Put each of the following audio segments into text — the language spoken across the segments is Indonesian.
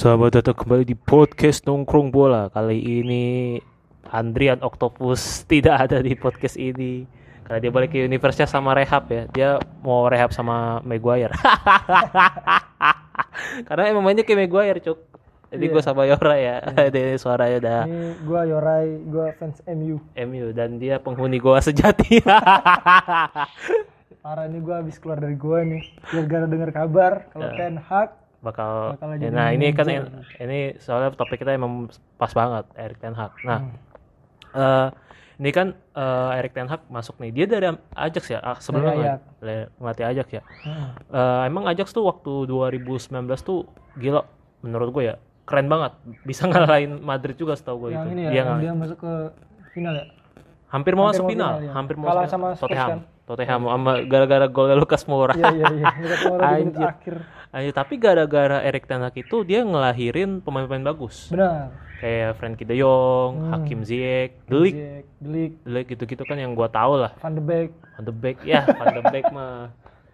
Selamat datang kembali di podcast nongkrong bola. Kali ini Andrian Octopus tidak ada di podcast ini karena dia balik ke Universitas sama rehab ya. Dia mau rehab sama Maguire. karena emang mainnya kayak Maguire, Cuk. Jadi Iya. gue sama Yora ya. Dia suaranya udah Ini gua Yorai, gua fans MU. MU dan dia penghuni goa sejati. Parah ini gua habis keluar dari gua nih. Gara-gara dengar kabar kalau Ya. Ten Hag bakal Bakal ya, nah ini kan manajer. ini soalnya topik kita emang pas banget Erik Ten Hag. Nah, Hmm. eh ini kan eh, Erik Ten Hag masuk nih. Dia dari Ajax ya. Ah, sebelumnya le- ngelatih Ajax ya. Heeh. Eh, emang Ajax tuh waktu 2019 tuh gila menurut gue ya. Keren banget. Bisa ngalahin Madrid juga setahu gue yang itu. ini Dia ya, yang ngalahin. dia masuk ke final ya. Hampir mau hampir masuk mau final, final, ya. hampir mau Kalah sama Tottenham. kan? Tottenham sama gara-gara golnya Lucas Moura. Iya iya iya. Anjir. akhir. Ayo, tapi gara-gara Erik Ten Hag itu dia ngelahirin pemain-pemain bagus. Benar. kayak Frankie De Jong, Hmm. Hakim Ziyech, De Ligt, Jack, De Ligt, De Ligt gitu-gitu kan yang gua tahu lah. Van de Beek. Van de Beek, ya Van de Beek mah.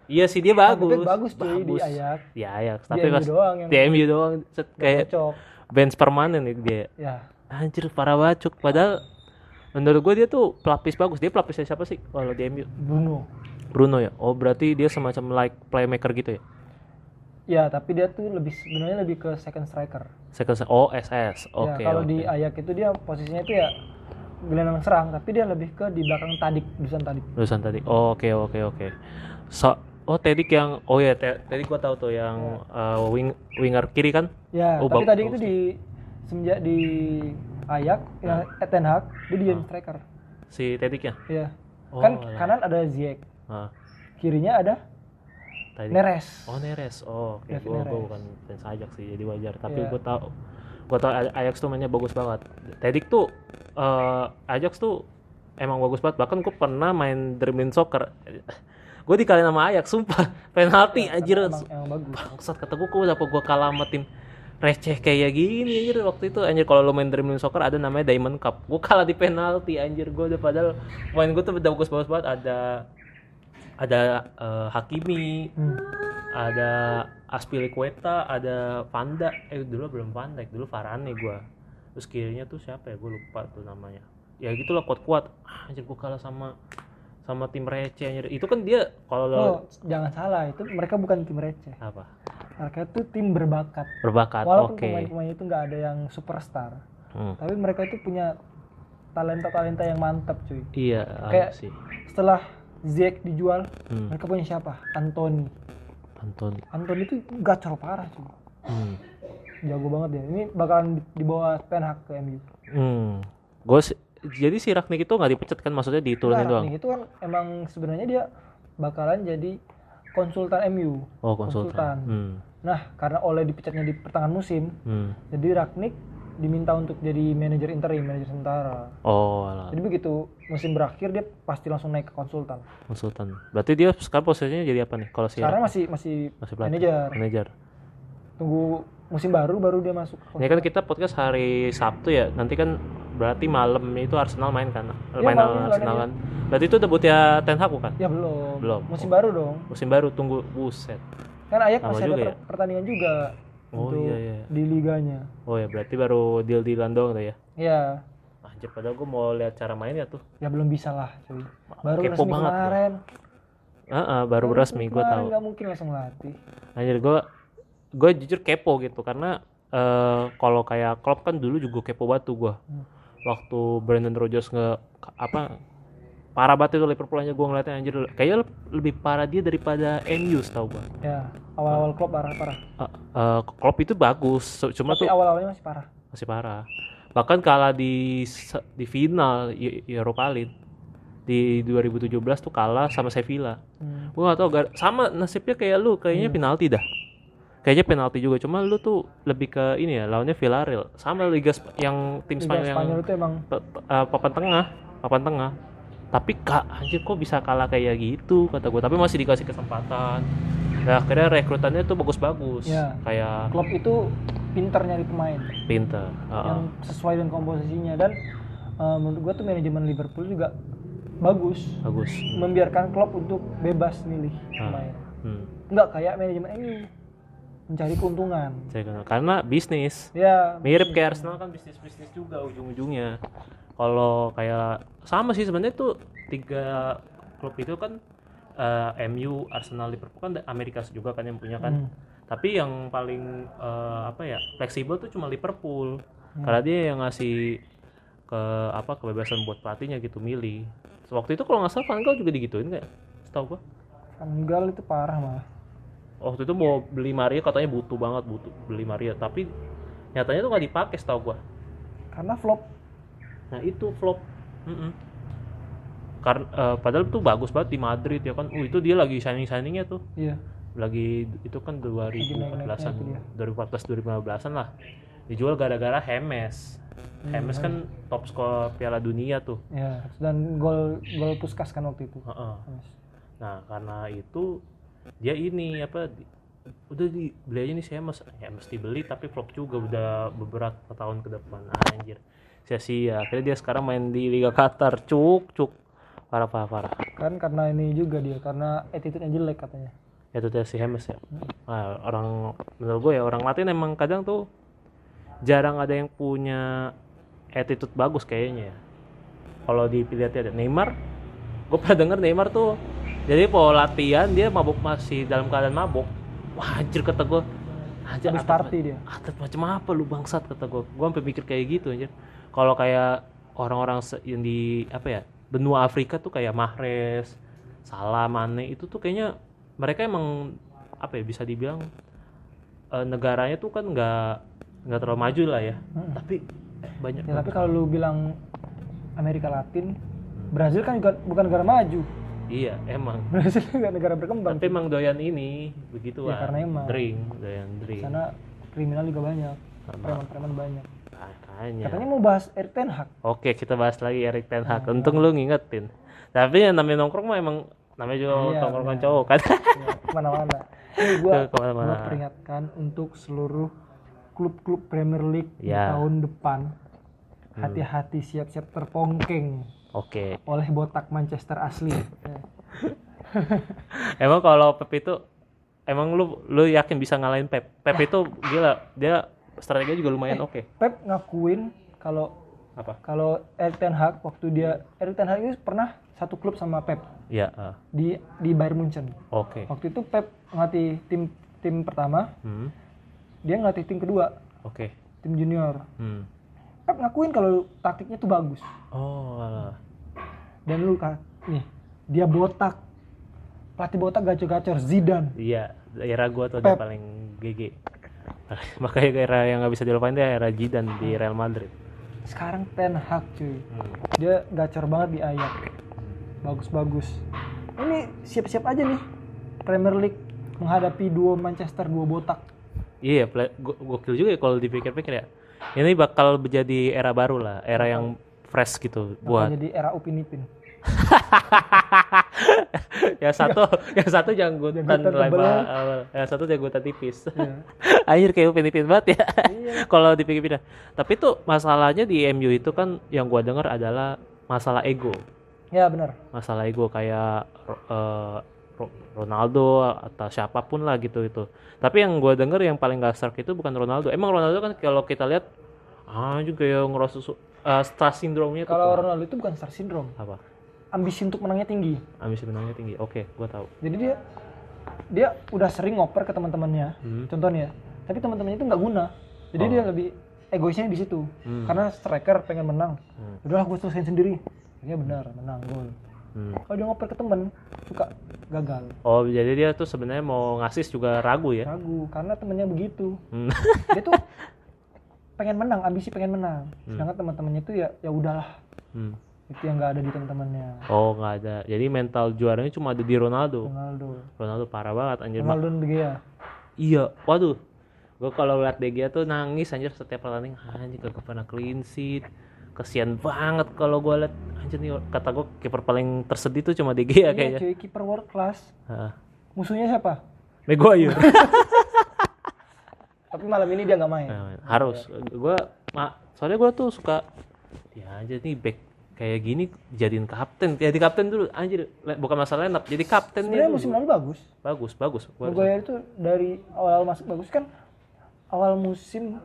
Iya sih dia Van de bagus. Beek bagus cuy di Ajax. Di Ajax, Di tapi MU pas doang yang di MU doang set, kayak bench permanen itu dia. Ya. Anjir parah bacuk padahal menurut gue dia tuh pelapis bagus. Dia pelapisnya siapa sih kalau di MU? Bruno. Bruno ya. Oh, berarti dia semacam like playmaker gitu ya. Ya, tapi dia tuh lebih sebenarnya lebih ke second striker. Second oh SS. Oke. ya, kalau oke. di Ajax itu dia posisinya itu ya gelandang serang, tapi dia lebih ke di belakang tadik, dusan tadik. Lulusan tadi. Oh, Oke oke oke. So, oh Tedik yang oh ya Te- Tedik gua tahu tuh yang uh, wing winger kiri kan? Ya, Oh, tapi tadi itu di semenjak di Ajax, ya, eh, Ten Hag, dia di striker. Si Tedik ya? Ya. Oh, kan alah. kanan ada Ziyech, Ah, kirinya ada Tedik. Neres. Oh Neres. Oh, oke. Gua Neres. bukan fans Ajax sih, jadi wajar. Tapi Iya. gua tahu gua tahu Aj- Ajax tuh mainnya bagus banget. Tedik tuh eh Ajax tuh emang bagus banget. Bahkan gua pernah main dribbling soccer. gue dikalahin sama Ajax, sumpah. Penalti anjir. Emang, emang bagus. bangsat kata gue kok kenapa gue kalah sama tim receh kayak gini anjir. Waktu itu anjir kalau lo main dribbling soccer ada namanya Diamond Cup. Gue kalah di penalti anjir. Gue udah padahal main gue tuh udah bagus bagus banget. Ada ada eh, Hakimi Hmm. ada Aspilicueta ada Vanda eh dulu belum Dijk dulu Varane gue terus kirinya tuh siapa ya? Gue lupa tuh namanya. Ya gitulah kuat kuat ah, anjir gue kalah sama sama tim receh itu kan dia kalau lo Oh, jangan salah, itu mereka bukan tim receh. apa Mereka itu tim berbakat. berbakat Walaupun oke pemain-pemain itu nggak ada yang superstar, Hmm. tapi mereka itu punya talenta-talenta yang mantap, cuy. Iya, Kayak- sih. Setelah Ziyech dijual, Hmm. mereka punya siapa? Anthony. Anton. Anthony itu gacor parah, cuy. Hmm. Jago banget dia. Ini bakalan di- dibawa Ten Hag ke MU. Hmm. Gue jadi si Ragnik itu nggak dipecat kan maksudnya diturunin Nah, doang. Rangnick itu kan emang sebenarnya dia bakalan jadi konsultan MU. Oh, konsultan. Hmm. Nah, karena Ole dipecatnya di pertengahan musim, Hmm. jadi Ragnik diminta untuk jadi manajer interim, manajer sementara. Oh, alah. Jadi begitu musim berakhir dia pasti langsung naik ke konsultan. konsultan. Berarti dia sekarang posisinya jadi apa nih? Kalau si Sekarang Ragnik? masih masih, masih manajer. Manajer. Tunggu musim baru baru dia masuk. Ini kan kita podcast hari Sabtu ya. Nanti kan berarti malam itu Arsenal main kan? Iya, main malam Arsenal kan. Berarti itu debutnya Ten Hag bukan? Ya belum. Belum. Musim baru dong. Musim baru tunggu buset. Kan Lama masih ada per- ya? pertandingan juga Oh, untuk iya, iya. di liganya. Oh ya, berarti baru deal-dealan doang tuh ya. Ya, Anjir, padahal gue mau lihat cara mainnya tuh. ya belum bisa lah, cuy. Baru Kepo resmi banget kemarin. Heeh, baru resmi gue tahu. nggak mungkin langsung latih. Anjir gue gue jujur kepo gitu karena eh kalau kayak Klopp kan dulu juga kepo batu gue. Hmm. Waktu Brandon Rodgers nge apa parah banget itu Liverpool aja gue ngeliatnya anjir kayaknya lebih parah dia daripada MU tau gue. Ya, awal-awal klub parah-parah. Uh, Klopp itu bagus, cuma Tapi tuh awal-awalnya masih parah. masih parah. Bahkan kalah di di final E- Europa League di 2017 tuh kalah sama Sevilla. Hmm. gue gak tau sama nasibnya kayak lu kayaknya penalti dah kayaknya penalti juga cuma lu tuh lebih ke ini ya lawannya Villarreal sama Liga Sp- yang tim Liga Spanyol yang itu emang eh, papan tengah papan tengah tapi kak anjir kok bisa kalah kayak gitu kata gue tapi masih dikasih kesempatan nah akhirnya rekrutannya tuh bagus-bagus Ya. kayak klub itu pinter nyari pemain pinter Heeh. yang sesuai dengan komposisinya dan eh, menurut gua tuh manajemen Liverpool juga bagus bagus membiarkan klub untuk bebas milih Ah. pemain. hmm. Enggak kayak manajemen MU. Mencari keuntungan. Karena bisnis. Ya, mirip kayak Arsenal kan bisnis bisnis juga ujung-ujungnya. Kalau kayak sama sih sebenarnya tuh tiga klub itu kan eh, MU Arsenal Liverpool kan Amerika juga kan yang punya kan. Hmm. tapi yang paling eh, apa ya fleksibel tuh cuma Liverpool. Hmm. karena dia yang ngasih ke apa kebebasan buat pelatihnya gitu milih. Waktu itu kalau nggak salah Van Gaal juga digituin kayak setahu gua. Van Gaal itu parah malah. Waktu itu mau beli Maria katanya butuh banget butuh beli Maria tapi nyatanya tuh nggak dipakai setahu gua Karena flop. nah itu flop Mm-mm. karena eh, padahal tuh bagus banget di Madrid ya kan uh itu dia lagi shining shiningnya tuh Iya. lagi itu kan 2014an naik-naiknya itu dia. 2014 2015an lah dijual gara-gara Hemes Hmm, Hemes kan top skor Piala Dunia tuh Ya, dan gol gol Puskas kan waktu itu. Heeh. Yes. nah karena itu dia ini apa di- udah dibeli aja nih si Hemes ya mesti beli tapi flop juga udah beberapa tahun ke depan. Anjir. Sia-sia akhirnya dia sekarang main di Liga Qatar. Cuk cuk. Parah parah parah. Kan karena ini juga dia, karena attitude-nya jelek katanya. ya itu si Hemes ya. Nah, orang menurut gue ya orang Latin emang kadang tuh jarang ada yang punya attitude bagus kayaknya ya. Kalau dilihat ada Neymar gue pernah denger Neymar tuh jadi pola latihan dia mabuk masih dalam keadaan mabuk. Wah anjir kata gue anjir Habis party dia. atlet macam apa lu bangsat kata gue gue sampai mikir kayak gitu anjir. Kalau kayak orang-orang yang di apa ya benua Afrika tuh kayak Mahrez Salah Mane itu tuh kayaknya mereka emang apa ya bisa dibilang eh, negaranya tuh kan nggak nggak terlalu maju lah ya. Mm-mm. tapi banyak Ya, tapi kalau lu bilang Amerika Latin, Brazil kan juga bukan negara maju. Iya emang Brazil juga negara berkembang. tapi emang doyan ini begitu Ya, karena emang. drink doyan Di drink sana kriminal juga banyak. Preman-preman banyak. makanya Katanya mau bahas Erik Ten Hag. Oke, kita bahas lagi Erik Ten Hag. Nah. Untung lu ngingetin. Tapi yang namanya nongkrong mah emang namanya juga Iya, nongkrongan benar. cowok kan. Ya, ke mana-mana. Ini gua, Ke ke mana-mana. gua peringatkan untuk seluruh klub-klub Premier League di Ya. Hmm. tahun depan. Hati-hati siap-siap terpongkeng Oke. oleh botak Manchester asli. Emang kalau Pep itu emang lu lu yakin bisa ngalahin Pep? Pep itu gila, dia strateginya juga lumayan oke. Pep ngakuin kalau Apa? kalau Erik Ten Hag waktu dia Erik Ten Hag ini pernah satu klub sama Pep Iya, ah, di di Bayern Munchen. oke. Waktu itu Pep ngelatih tim tim pertama, Hmm, dia ngelatih tim kedua, oke. tim junior. Hmm. Pep ngakuin kalau taktiknya tuh bagus. Oh, alah. Dan lu kan nih, dia botak. Pelatih botak gacor-gacor Zidane. Iya, era gua tuh dia Pep. paling GG. Makanya era yang nggak bisa dilupain dia era Zidane di Real Madrid. Sekarang Ten Hag cuy. Hmm. Dia gacor banget di Ajax. Bagus-bagus. Ini siap-siap aja nih Premier League menghadapi duo Manchester, duo botak. Iya, go- gokil juga ya kalau dipikir-pikir ya. Ini bakal menjadi era baru lah, era yang fresh gitu Bakal buat jadi era Upin Ipin. yang satu yang satu janggutan Janggutan lebar awal, yang satu janggutan tipis. Iya. Anjir kayak upin-ipin banget ya. Iya. kalau dipikir-pikir. Tapi tuh masalahnya di MU itu kan yang gua dengar adalah masalah ego. Ya benar. Masalah ego kayak Ro- Ronaldo atau siapa pun lah gitu itu. Tapi yang gua denger yang paling gak serk itu bukan Ronaldo. Emang Ronaldo kan kalau kita lihat ah juga yang ngerasa eh, star syndrome-nya Kalau. Ronaldo itu bukan star syndrome. apa? Ambisi untuk menangnya tinggi. Ambisi menangnya tinggi. Oke, gua tahu. Jadi dia dia udah sering ngoper ke teman-temannya. Hmm. Contohnya. Tapi teman-temannya itu nggak guna. Jadi Oh. dia lebih egoisnya di situ. Hmm. Karena striker pengen menang. Hmm. Udahlah gue selesaiin sendiri. Ini benar, menang gol. Hmm. Kalau dia ngoper ke temen, suka gagal. Oh, jadi dia tuh sebenarnya mau ngasih juga ragu ya. Ragu karena temennya begitu. Hmm. Dia tuh pengen menang, ambisi pengen menang. Hmm. Sedangkan teman-temannya itu ya ya udahlah. Hmm. Itu yang nggak ada di teman-temannya. Oh, nggak ada. Jadi mental juaranya cuma ada di Ronaldo. Ronaldo. Ronaldo parah banget anjir. Ma- Ronaldo De Gea. Iya, waduh. Gue kalau liat De Gea tuh nangis anjir setiap pertandingan. Anjir kagak pernah clean sheet. Kesian banget kalau gue liat anjir nih kata gue kiper paling tersedih tuh cuma De Gea Iya kayaknya. cuy, kiper world class. Heeh. Musuhnya siapa? Maguire. Tapi malam ini dia nggak main. Nah, harus gue mak soalnya gue tuh suka ya aja nih back kayak gini jadiin kapten jadi kapten dulu anjir bukan masalah up jadi kapten sebenarnya dulu. musim lalu bagus bagus bagus Maguire itu dari awal masuk bagus kan awal musim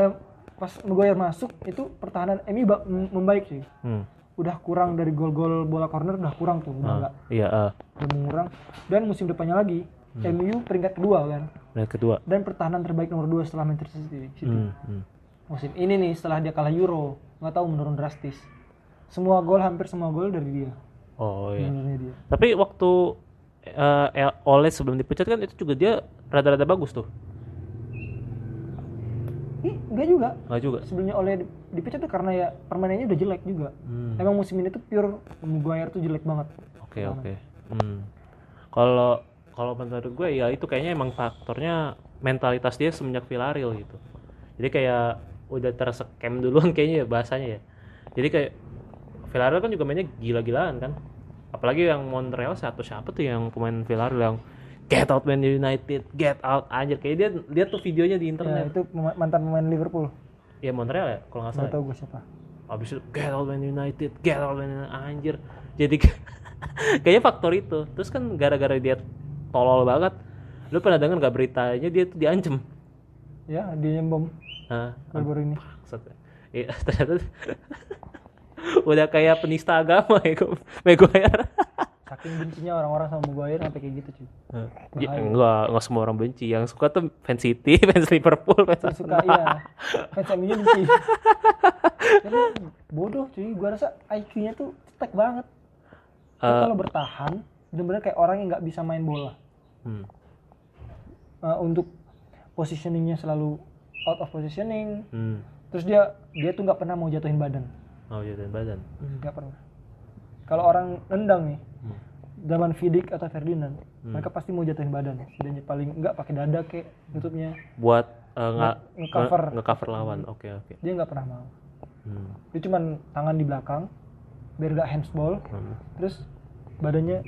eh, pas Maguire masuk itu pertahanan MU membaik sih hmm. udah kurang dari gol-gol bola corner udah kurang tuh udah Ah, enggak iya ah. udah mengurang dan musim depannya lagi MU peringkat kedua kan dan kedua dan pertahanan terbaik nomor dua setelah Manchester City, City. hmm. Hmm. musim ini nih setelah dia kalah Euro nggak tahu menurun drastis semua gol hampir semua gol dari dia oh iya dia tapi waktu eh, El- Ole sebelum dipecat kan itu juga dia rada-rada bagus tuh Ih, enggak juga nggak juga sebelumnya oleh dipecat tuh karena ya permainannya udah jelek juga Hmm. emang musim ini tuh pure Maguire tuh jelek banget Oke oke. Hmm. Kalau kalau menurut gue ya itu kayaknya emang faktornya mentalitas dia semenjak Villarreal gitu. Jadi kayak udah tersekem duluan kayaknya ya bahasanya ya. Jadi kayak Villarreal kan juga mainnya gila-gilaan kan. Apalagi yang Montreal satu siapa tuh yang pemain Villarreal yang get out Man United, get out anjir kayak dia lihat tuh videonya di ya, internet. itu pema- mantan pemain Liverpool Ya, Montreal ya kalau nggak salah. nggak tahu gue siapa Habis itu get out Man United, get out Man United, anjir. Jadi kayaknya faktor itu. Terus kan gara-gara dia tolol banget. Lu pernah denger gak beritanya dia tuh diancem? ya dia nyembom baru-baru ini Maksud, Iya, ternyata udah kayak penista agama ya kok Maguire. saking bencinya orang-orang sama Maguire sampai kayak gitu cuy. Ya, enggak, enggak semua orang benci. Yang suka tuh fans City, fans Liverpool, fans Yang suka iya. Fans MU benci Jadi bodoh cuy. Gua rasa IQ-nya tuh cetek banget. Lu Eh. kalau bertahan bener-bener kayak orang yang nggak bisa main bola. Hmm. Eh, untuk positioningnya selalu out of positioning. Hmm. terus dia dia tuh nggak pernah mau jatuhin badan Oh, jadi badan. nggak pernah kalau orang nendang nih Hmm. zaman Vidic atau Ferdinand mereka pasti mau jatuhin badan setidaknya paling nggak pakai dada kek tutupnya Buat eh, nggak nge-cover. nge- nge-cover lawan. Oke, oke. dia nggak pernah mau Hmm. dia cuman tangan di belakang biar nggak handsball Hmm. terus badannya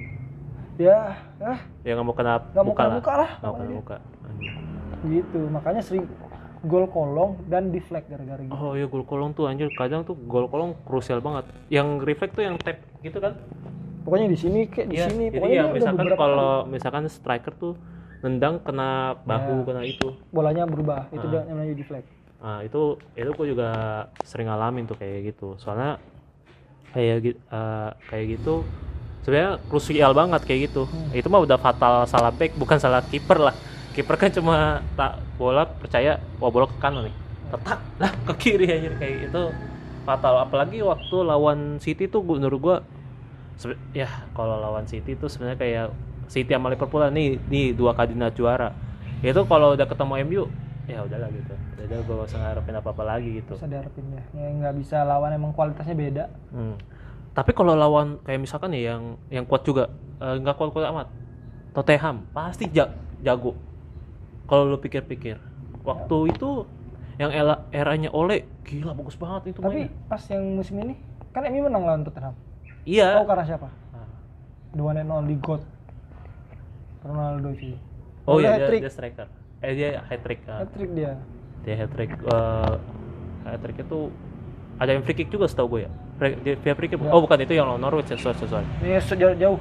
ya ah Ya nggak mau kena nggak mau kena lah. muka lah Nggak mau kena muka. Gitu makanya sering gol kolong dan deflect gara-gara gitu Oh iya gol kolong tuh anjir kadang tuh gol kolong krusial banget. Yang reflect tuh yang tap gitu kan? pokoknya di sini kayak di Iya. sini Jadi pokoknya ya misalkan kalau misalkan striker tuh nendang kena bahu Ya. kena itu. bolanya berubah itu Ah. dia namanya deflect Nah itu itu gue juga sering ngalamin tuh kayak gitu. Soalnya kayak gitu kayak gitu sebenarnya krusial banget kayak gitu. Itu mah udah fatal salah back bukan salah kiper lah. Kiper kan cuma tak bola percaya wah bola ke kanan nih. Tetak lah ke kiri aja kayak itu fatal apalagi waktu lawan City tuh menurut gua ya kalau lawan City tuh sebenarnya kayak City sama Liverpool nih nih dua kandidat juara. Itu kalau udah ketemu MU ya udahlah gitu. Udah gue gak usah ngarepin apa-apa lagi gitu. bisa diharapin ya ya nggak bisa lawan emang kualitasnya beda Hmm. Tapi kalau lawan kayak misalkan ya yang yang kuat juga eh, nggak kuat-kuat amat. Tottenham pasti ja- jago. Kalau lu pikir-pikir, waktu itu yang era eranya Ole gila bagus banget itu tapi mainnya. pas yang musim ini kan MU menang lawan Tottenham Iya. tahu karena siapa Ah. the one and only God Ronaldo sih Oh iya dia, dia striker. Eh dia hat trick. hat trick dia dia hat trick. Eh hat trick itu ada yang free kick juga setahu gue ya. Free- Dia free kick. Ya. Oh bukan itu yang lawan Norwich ya, sorry, sorry, ini sejauh jauh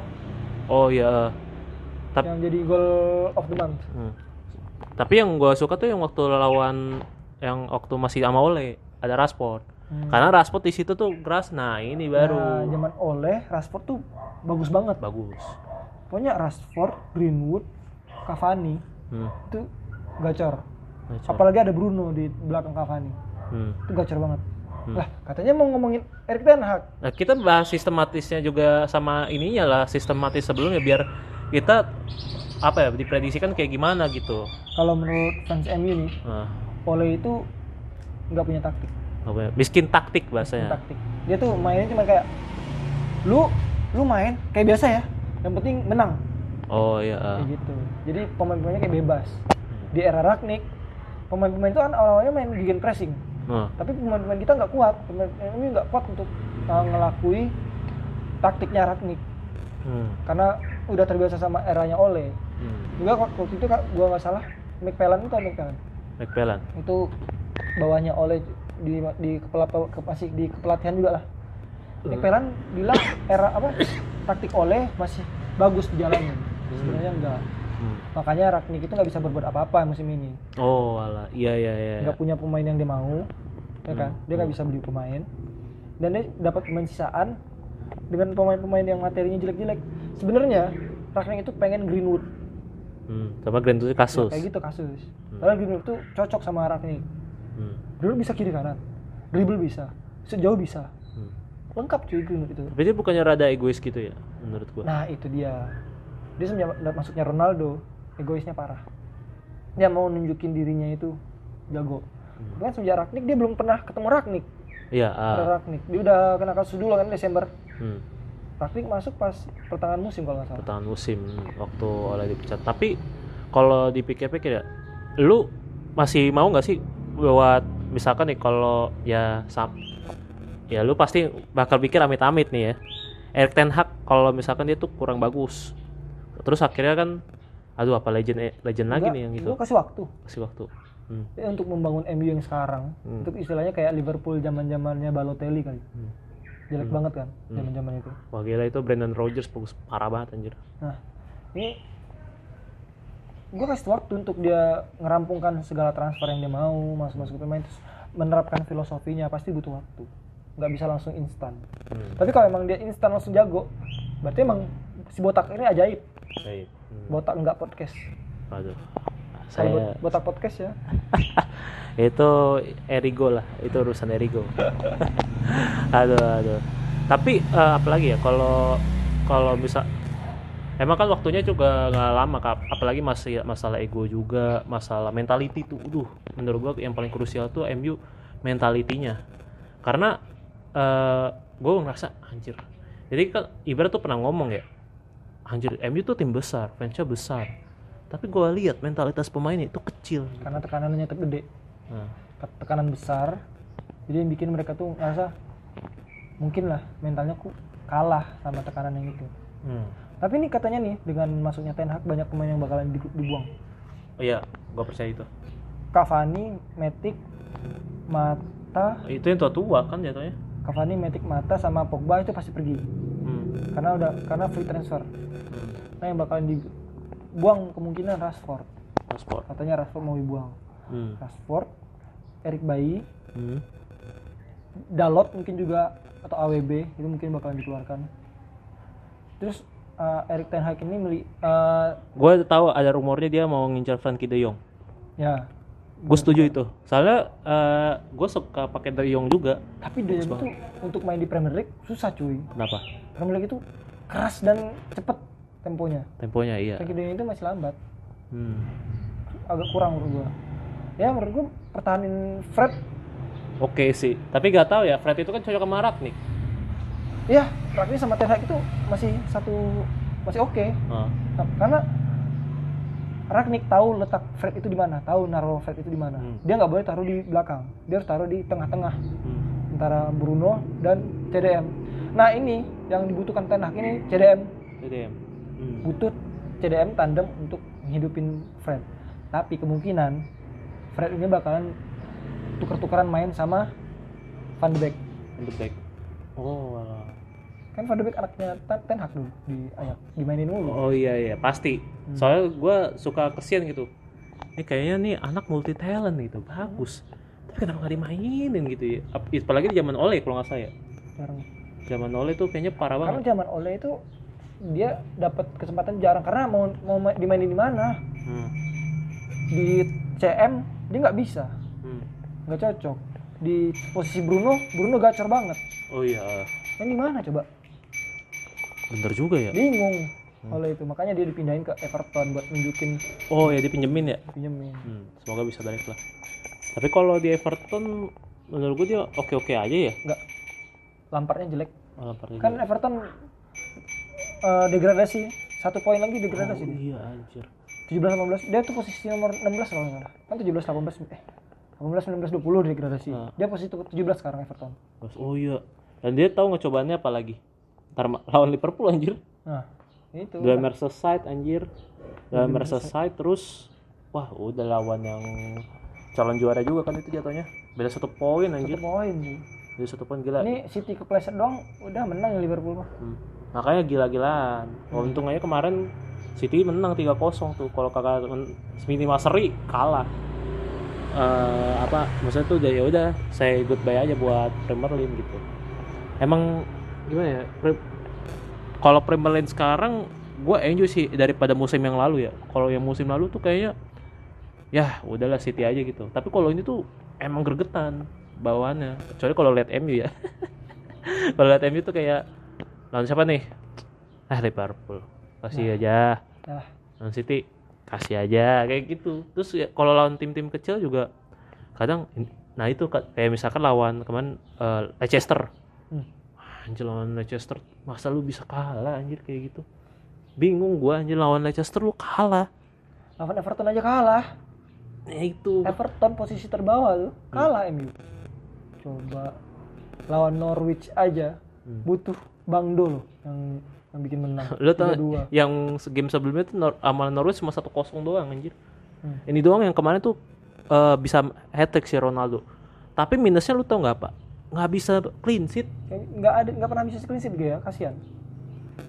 Oh iya. Tap- yang jadi goal of the month Hmm. Tapi yang gue suka tuh yang waktu lawan yang waktu masih sama Ole ada Rashford. Hmm. Karena Rashford di situ tuh keras. Nah ini baru Nah, zaman oleh Rashford tuh bagus banget bagus. pokoknya Rashford Greenwood Cavani Hmm. itu gacor Gacor. apalagi ada Bruno di belakang Cavani Hmm. itu gacor banget Hmm. lah katanya mau ngomongin Erik Ten Hag Nah, kita bahas sistematisnya juga sama ininya lah sistematis sebelumnya biar kita apa ya diprediksikan kayak gimana gitu. kalau menurut fans MU nih Nah, Ole itu nggak punya taktik. Ya, miskin taktik bahasanya. taktik. Dia tuh mainnya cuma kayak lu lu main kayak biasa ya yang penting menang. Oh iya. ah. kayak gitu. Jadi pemain-pemainnya kayak bebas. Di era Ragnik pemain-pemain itu kan awalnya main gegen pressing. Nah, tapi pemain-pemain kita nggak kuat. Pemain ini nggak kuat untuk uh, ngelakui taktiknya Ragnik. Hmm. karena udah terbiasa sama eranya Ole Hmm. juga waktu itu Kak, gua nggak salah McPellan itu McPellan McPellan. itu bawahnya Ole di di kepala ke, masih di kepelatihan juga lah Nick Pelan bilang era apa taktik oleh masih bagus di jalannya sebenarnya enggak Hmm. makanya Ragnik itu nggak bisa berbuat apa-apa musim ini Oh, alah. Iya, iya, iya. nggak punya pemain yang dia mau ya kan Hmm. dia nggak bisa beli pemain dan dia dapat pemain sisaan dengan pemain-pemain yang materinya jelek-jelek sebenarnya Ragnik itu pengen Greenwood Hmm. Sama Grand itu Ya, kasus. kayak gitu kasus padahal Greenwood tuh cocok sama Ragnik Hmm. Greenwood bisa kiri kanan dribble bisa sejauh bisa Hmm. lengkap cuy Greenwood itu Tapi dia bukannya rada egois gitu ya, menurut gua. nah itu dia dia semenjak masuknya Ronaldo egoisnya parah dia mau nunjukin dirinya itu jago Hmm. kan semenjak Ragnik dia belum pernah ketemu Ragnik Iya, ah. Ragnik dia udah kena kasus dulu kan Desember Hmm. Ragnik masuk pas pertengahan musim kalau nggak salah Pertengahan musim waktu oleh dipecat. Tapi kalau dipikir-pikir ya, lu masih mau nggak sih buat misalkan nih kalau ya sam ya lu pasti bakal pikir amit-amit nih ya. Erik Ten Hag kalau misalkan dia tuh kurang bagus. Terus akhirnya kan aduh apa legend eh, legend lagi Enggak, nih yang lu itu. kasih waktu Kasih waktu. Hmm. Dia untuk membangun MU yang sekarang Hmm. itu istilahnya kayak Liverpool zaman zamannya Balotelli kali Hmm. Jelek Hmm. banget kan Hmm. zaman zaman itu Wah gila itu Brandon Rodgers bagus parah banget anjir. nah ini gue kasih waktu untuk dia ngerampungkan segala transfer yang dia mau masuk masuk pemain terus menerapkan filosofinya pasti butuh waktu nggak bisa langsung instan Hmm. tapi kalau emang dia instan langsung jago berarti emang si botak ini ajaib Baik. Hmm. botak nggak podcast Waduh. Saya bot- botak podcast ya? Itu Erigo lah itu urusan Erigo. Aduh aduh. Tapi eh, apalagi ya kalau kalau bisa emang kan waktunya juga nggak lama kak. Apalagi masih masalah ego juga masalah mentality tuh Duh, menurut gua yang paling krusial tuh MU mentalitinya karena eh gue ngerasa anjir. Jadi kan ibarat tuh pernah ngomong ya anjir MU tuh tim besar fansnya besar tapi gua lihat mentalitas pemainnya itu kecil karena tekanannya tergede Nah, tekanan besar jadi yang bikin mereka tuh ngerasa mungkin lah mentalnya ku kalah sama tekanan yang itu hmm. tapi nih katanya nih dengan masuknya Ten Hag banyak pemain yang bakalan di- dibuang Oh iya, gua percaya itu. Cavani, Matic, Mata, Itu yang tua-tua kan jatuhnya. Cavani, Matic, Mata sama Pogba itu pasti pergi Hmm. karena udah karena free transfer. Hmm. Nah yang bakalan dibuang kemungkinan Rashford. Paspor. Katanya Rashford mau dibuang. Hmm. Rashford, Eric Bailly, Hmm. Dalot mungkin juga atau AWB itu mungkin bakalan dikeluarkan. Terus uh, Erik Ten Hag ini meli, uh, Gua tahu ada rumornya dia mau ngincar Frankie De Jong. ya Gue setuju itu. Soalnya eh gue suka pakai De Jong juga. tapi dia itu untuk main di Premier League susah cuy. Kenapa? Premier League itu keras dan cepet temponya. Temponya iya. Jong itu masih lambat, Hmm. agak kurang menurut gua. Ya menurut gua pertahanin Fred, Oke sih. Tapi gak tahu ya, Fred itu kan cocok sama Ragnik. ya Ragnik sama Ten Hag itu masih satu masih oke. Ah. Nah, karena Ragnik tahu letak Fred itu di mana, tahu naruh Fred itu di mana. Hmm. Dia nggak boleh taruh di belakang, dia harus taruh di tengah-tengah Hmm. antara Bruno dan CDM. Nah ini yang dibutuhkan Ten Hag ini CDM CDM. Hmm. butuh CDM tandem untuk menghidupin Fred. Tapi kemungkinan Fred ini bakalan tuker-tukeran main sama Van de Beek. In the back. Oh. Kan Van de Beek anaknya Ten- Hag dulu di Ajax, dimainin dulu. Oh iya iya pasti. Soalnya gue suka kesian gitu. Ini kayaknya nih anak multi talent gitu, bagus. Tapi kenapa gak dimainin gitu ya? Ap- Apalagi di zaman Ole kalau nggak saya. Jarang. Zaman Ole tuh kayaknya parah Karena banget. zaman Ole itu dia dapat kesempatan jarang karena mau mau ma- dimainin di mana? Hmm. Di CM dia nggak bisa, Hmm. nggak cocok. Di posisi Bruno, Bruno gacor banget. Oh iya, di mana coba? bener juga ya. Bingung. Oleh itu makanya dia dipindahin ke Everton buat nunjukin Oh ya dipinjemin ya. pinjemin. Hmm, semoga bisa balik lah. Tapi kalau di Everton menurut gue dia oke-oke aja ya. Enggak. Lampardnya jelek. Oh, Lampard Kan juga. Everton eh, degradasi. Satu poin lagi degradasi Oh, dia. iya anjir. 17 18. Dia tuh posisi nomor 16 kalau nggak salah. Kan 17 18 eh 18 19 20 degradasi. Ah. Dia posisi tu- 17 sekarang Everton. Terus, Oh iya. Dan dia tahu ngecobaannya apa lagi? Ntar lawan Liverpool anjir. Nah, itu. Dua Merseyside anjir. Dua Merseyside terus wah udah lawan yang calon juara juga kan itu jatuhnya. Beda satu poin Satu anjir. poin sih. Jadi satu poin gila. Ini City kepleset doang udah menang ya Liverpool mah. Hmm. Makanya gila-gilaan. Oh, untung aja kemarin City menang 3-0 tuh. Kalau kagak men- minimal seri kalah. Eh, apa maksudnya tuh ya udah saya goodbye aja buat Premier League gitu. Emang gimana ya? Pre- kalau Premier League sekarang gue enjoy sih daripada musim yang lalu ya. Kalau yang musim lalu tuh kayaknya ya udahlah City aja gitu. Tapi kalau ini tuh emang gregetan bawaannya. Kecuali kalau lihat MU ya. kalau lihat MU tuh kayak lawan siapa nih? Ah Liverpool. Kasih aja. Nah, Lawan City kasih aja kayak gitu. Terus ya, kalau lawan tim-tim kecil juga kadang nah itu ka- kayak misalkan lawan kemarin eh, Leicester. Hmm. Anjir lawan Leicester masa lu bisa kalah anjir kayak gitu. Bingung gua anjir lawan Leicester lu kalah. lawan Everton aja kalah. Ya itu. Everton posisi terbawah tuh kalah MU. Coba lawan Norwich aja Hmm. butuh Bang Do loh yang yang bikin menang. Lu tau 3-2. yang game sebelumnya tuh Nor sama Norwich cuma 1-0 doang anjir. Hmm. Ini doang yang kemarin tuh eh, bisa hat trick si Ronaldo. Tapi minusnya lu tau nggak pak? Nggak bisa clean sheet. Nggak ada nggak pernah bisa clean sheet gitu ya, kasihan.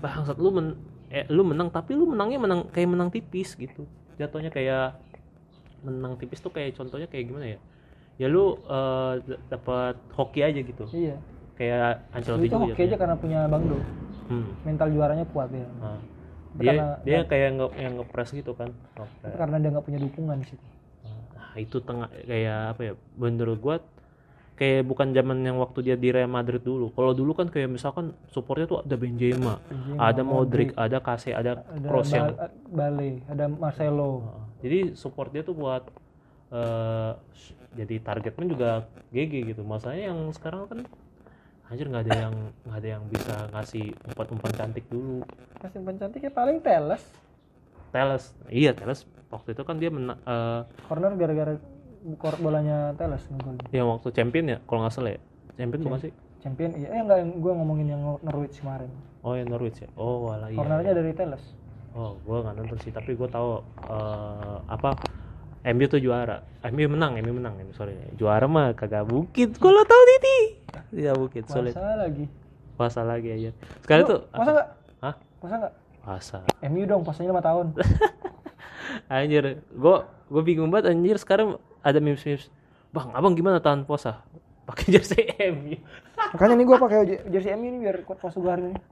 Bangsat lu men eh, lu menang tapi lu menangnya menang kayak menang tipis gitu. Jatuhnya kayak menang tipis tuh kayak contohnya kayak gimana ya? Ya lu eh, d- dapat hoki aja gitu. Iya. Kayak Ancelotti Itu juga. oke aja karena punya Bang Do. Hmm. Mental juaranya kuat ya. Nah. Dia karena- dia kayak nge yang ngepres gitu kan. Ngepres. karena dia nggak punya dukungan di situ. Nah, itu tengah kayak apa ya? Menurut gua kayak bukan zaman yang waktu dia di Real Madrid dulu. Kalau dulu kan kayak misalkan supportnya tuh ada Benzema, Benzema, ada Modric, ada Kase, ada ada Kroos yang Ba- Bale, ada Marcelo. Heeh. jadi support dia tuh buat eh jadi targetnya juga GG gitu. Masalahnya yang sekarang kan anjir nggak ada yang nggak ada yang bisa ngasih umpan-umpan cantik dulu. Kasih umpan cantiknya paling Teles. Teles, iya Teles waktu itu kan dia mena- eh, Corner gara-gara kor- bolanya Teles ngegolin. yang waktu champion ya kalau nggak salah ya. Champion bukan sih? Champion iya eh enggak yang gue ngomongin yang Norwich kemarin. Oh ya Norwich ya. Oh walah iya. Cornernya dari Teles. Oh, gua nggak nonton sih, tapi gua tahu eh, apa MU tuh juara. MU menang, MU menang, MU sorry. Juara mah kagak bukit. Kalau tahu Titi. Tidak bukit, sulit. Puasa lagi. Puasa lagi aja. Sekarang Lu tuh puasa enggak? Hah? Puasa enggak? Puasa. MU dong, puasanya 5 tahun. Anjir, gua gua bingung banget anjir sekarang ada memes-memes. Bang, abang gimana tahan puasa? Pakai jersey MU. Makanya nih gue pakai je- jersey MU ini biar kuat puasa gue hari ini.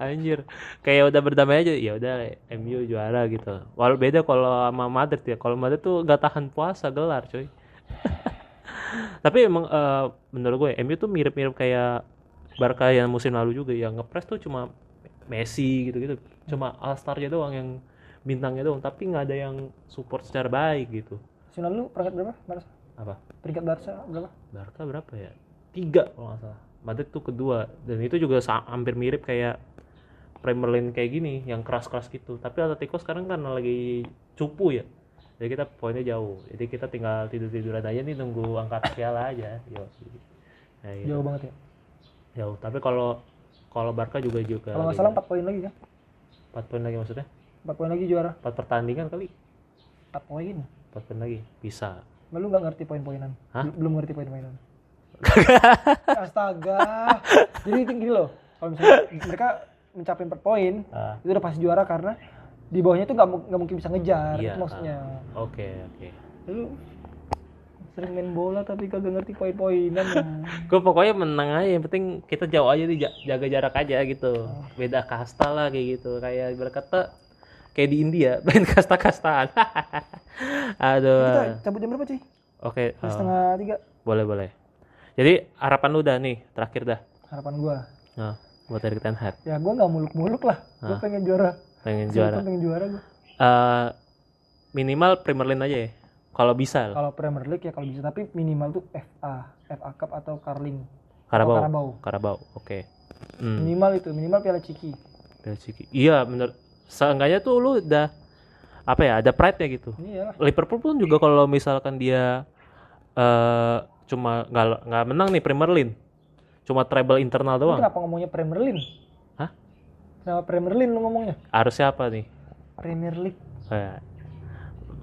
Anjir, kayak udah berdamai aja. Ya udah MU juara gitu. Walau beda kalau sama Madrid ya. Kalau Madrid tuh gak tahan puasa gelar, coy. Tapi emang eh, menurut gue MU tuh mirip-mirip kayak Barca yang musim lalu juga yang ngepres tuh cuma Messi gitu-gitu. Cuma All Star-nya doang yang bintangnya doang, tapi nggak ada yang support secara baik gitu. Musim lalu peringkat berapa? Barca? Apa? Peringkat Barca berapa? Barca berapa ya? Tiga kalau nggak salah. Madrid tuh kedua dan itu juga hampir mirip kayak Premier League kayak gini yang keras-keras gitu. Tapi Atletico sekarang kan lagi cupu ya. Jadi kita poinnya jauh. Jadi kita tinggal tidur-tiduran aja nih nunggu angkat piala aja. Yo. Nah, gitu. Jauh banget ya. Jauh. Tapi kalau kalau Barca juga juga Kalau nggak salah 4 poin lagi kan? 4 poin lagi maksudnya? 4 poin lagi juara. 4 pertandingan kali. 4 poin. 4 poin lagi. Bisa. Lu nggak ngerti poin-poinan? Hah? Belum ngerti poin-poinan. Astaga. Jadi tinggi loh. Kalau misalnya mereka mencapai 4 poin, Ah, itu udah pasti juara karena di bawahnya itu nggak mu- nggak mungkin bisa ngejar. Iya, Itu maksudnya. Oke, oke. Lu sering main bola tapi kagak ngerti poin-poinan ya. gue pokoknya menang aja yang penting kita jauh aja nih ja- jaga jarak aja gitu beda kasta lah kayak gitu kayak berkata kayak di India main kasta-kastaan aduh Kita cabut jam berapa cuy? oke Jam eh, setengah tiga. boleh boleh jadi harapan lu dah nih terakhir dah Harapan gua. nah, buat Erik Ten Hag Ya gua nggak muluk-muluk lah. Gua Ah. pengen juara. Pengen Juara. juara pengen juara gua. Eh, minimal Premier League aja ya kalau bisa. Kalau Premier League ya kalau bisa tapi minimal tuh FA, FA Cup atau Carling. Karabau Karabau. Karabau oke hmm. Minimal itu, minimal Piala Ciki. Belsiki. iya bener seenggaknya tuh lu udah apa ya ada pride nya gitu Iya lah. Liverpool pun juga kalau misalkan dia eh cuma nggak nggak menang nih Premier League, cuma treble internal Lu doang. kenapa ngomongnya Premier League? Kenapa Premier League lu ngomongnya? Harusnya apa nih? Premier League. Eh,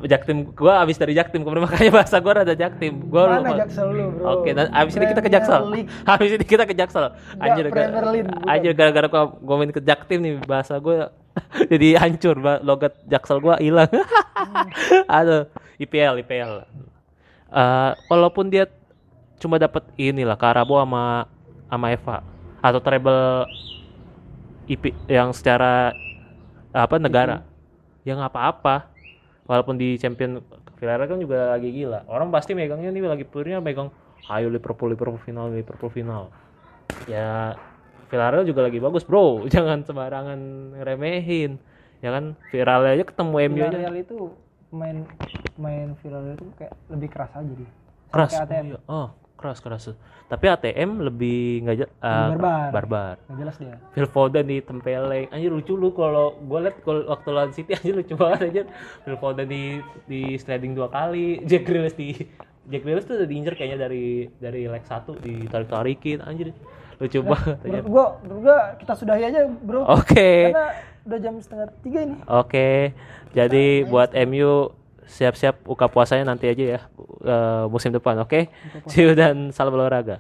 Jaktim gua abis dari Jaktim kemarin makanya bahasa gua ada Jaktim. Gua Mana lupa. Jaksel lu, bro? Oke, dan abis ini kita ke Jaksel. League. Habis ini kita ke Jaksel. Anjir, Premier League, anjir gara-gara gua gua main ke Jaktim nih bahasa gua jadi hancur, logat Jaksel gua hilang. Aduh, IPL, IPL. Eh, walaupun dia cuma dapat inilah Karabo sama sama Eva atau treble IP yang secara apa negara. Yang apa-apa. Walaupun di champion Villarreal kan juga lagi gila. Orang pasti megangnya nih lagi purnya megang ayo Liverpool Liverpool final Liverpool final. Ya Villarreal juga lagi bagus bro. Jangan sembarangan remehin ya kan Villarreal aja ketemu MU aja Villarreal itu main main Villarreal itu kayak lebih keras aja dia. keras oh, iya. oh keras keras tapi ATM lebih nggak eh, barbar. barbar Nggak jelas dia. Phil Foden di tempeleng anjir lucu lu kalau gue liat kalau waktu lawan City anjir lucu banget anjir Phil Foden di di sliding dua kali Jack Grealish di Jack Grealish tuh udah diinjer kayaknya dari dari leg satu ditarik tarikin anjir lucu banget anjir. Menurut gua, menurut gua kita sudahi aja, Bro. oke Karena udah jam setengah tiga ini. oke jadi buat MU siap-siap buka puasanya nanti aja ya eh, musim depan oke? See you dan salam olahraga